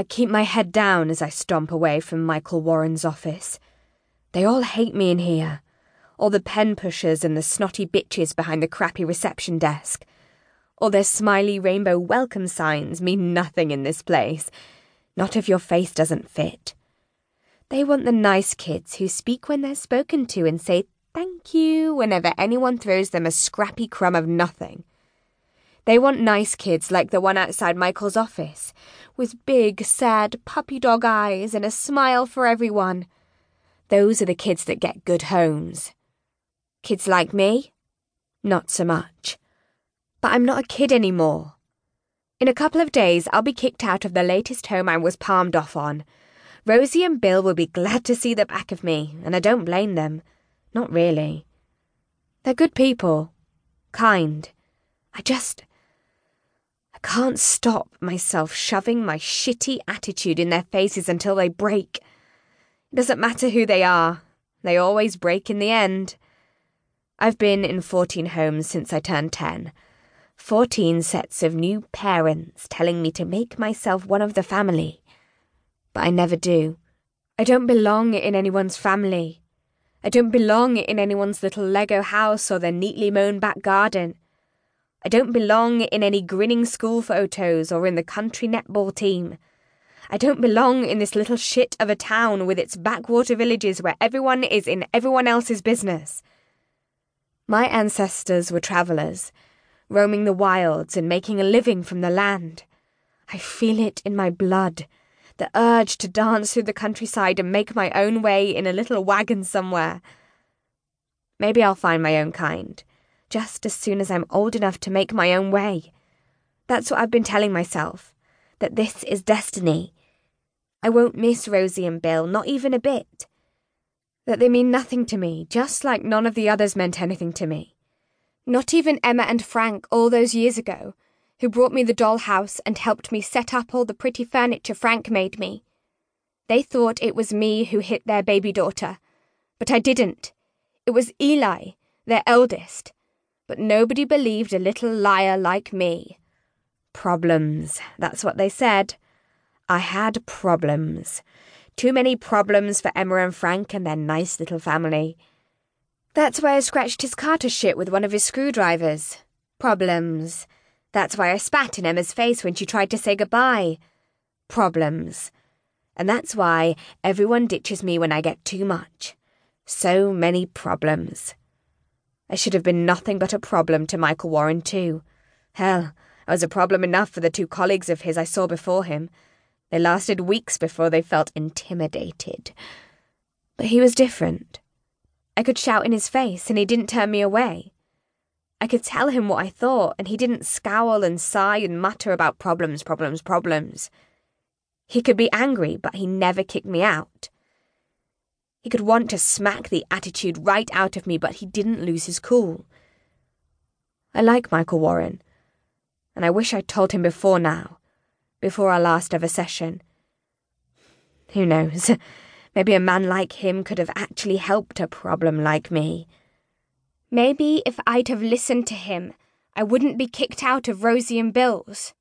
I keep my head down as I stomp away from Michael Warren's office. They all hate me in here. All the pen pushers and the snotty bitches behind the crappy reception desk. All their smiley rainbow welcome signs mean nothing in this place. Not if your face doesn't fit. They want the nice kids who speak when they're spoken to and say thank you whenever anyone throws them a scrappy crumb of nothing. They want nice kids like the one outside Michael's office, with big, sad puppy dog eyes and a smile for everyone. Those are the kids that get good homes. Kids like me? Not so much. But I'm not a kid anymore. In a couple of days, I'll be kicked out of the latest home I was palmed off on. Rosie and Bill will be glad to see the back of me, and I don't blame them. Not really. They're good people. Kind. I just. Can't stop myself shoving my shitty attitude in their faces until they break. It doesn't matter who they are, they always break in the end. I've been in 14 homes since I turned 10. 14 sets of new parents telling me to make myself one of the family. But I never do. I don't belong in anyone's family. I don't belong in anyone's little Lego house or their neatly mown back garden. I don't belong in any grinning school photos or in the country netball team. I don't belong in this little shit of a town with its backwater villages where everyone is in everyone else's business. My ancestors were travellers, roaming the wilds and making a living from the land. I feel it in my blood the urge to dance through the countryside and make my own way in a little wagon somewhere. Maybe I'll find my own kind just as soon as I'm old enough to make my own way. That's what I've been telling myself, that this is destiny. I won't miss Rosie and Bill, not even a bit. That they mean nothing to me, just like none of the others meant anything to me. Not even Emma and Frank all those years ago, who brought me the dollhouse and helped me set up all the pretty furniture Frank made me. They thought it was me who hit their baby daughter, but I didn't. It was Eli, their eldest, but nobody believed a little liar like me. Problems, that's what they said. I had problems. Too many problems for Emma and Frank and their nice little family. That's why I scratched his car to shit with one of his screwdrivers. Problems. That's why I spat in Emma's face when she tried to say goodbye. Problems. And that's why everyone ditches me when I get too much. So many problems. I should have been nothing but a problem to Michael Warren, too. Hell, I was a problem enough for the two colleagues of his I saw before him. They lasted weeks before they felt intimidated. But he was different. I could shout in his face, and he didn't turn me away. I could tell him what I thought, and he didn't scowl and sigh and mutter about problems, problems, problems. He could be angry, but he never kicked me out. He could want to smack the attitude right out of me, but he didn't lose his cool. I like Michael Warren, and I wish I'd told him before now, before our last ever session. Who knows? Maybe a man like him could have actually helped a problem like me. Maybe if I'd have listened to him, I wouldn't be kicked out of Rosie and Bill's.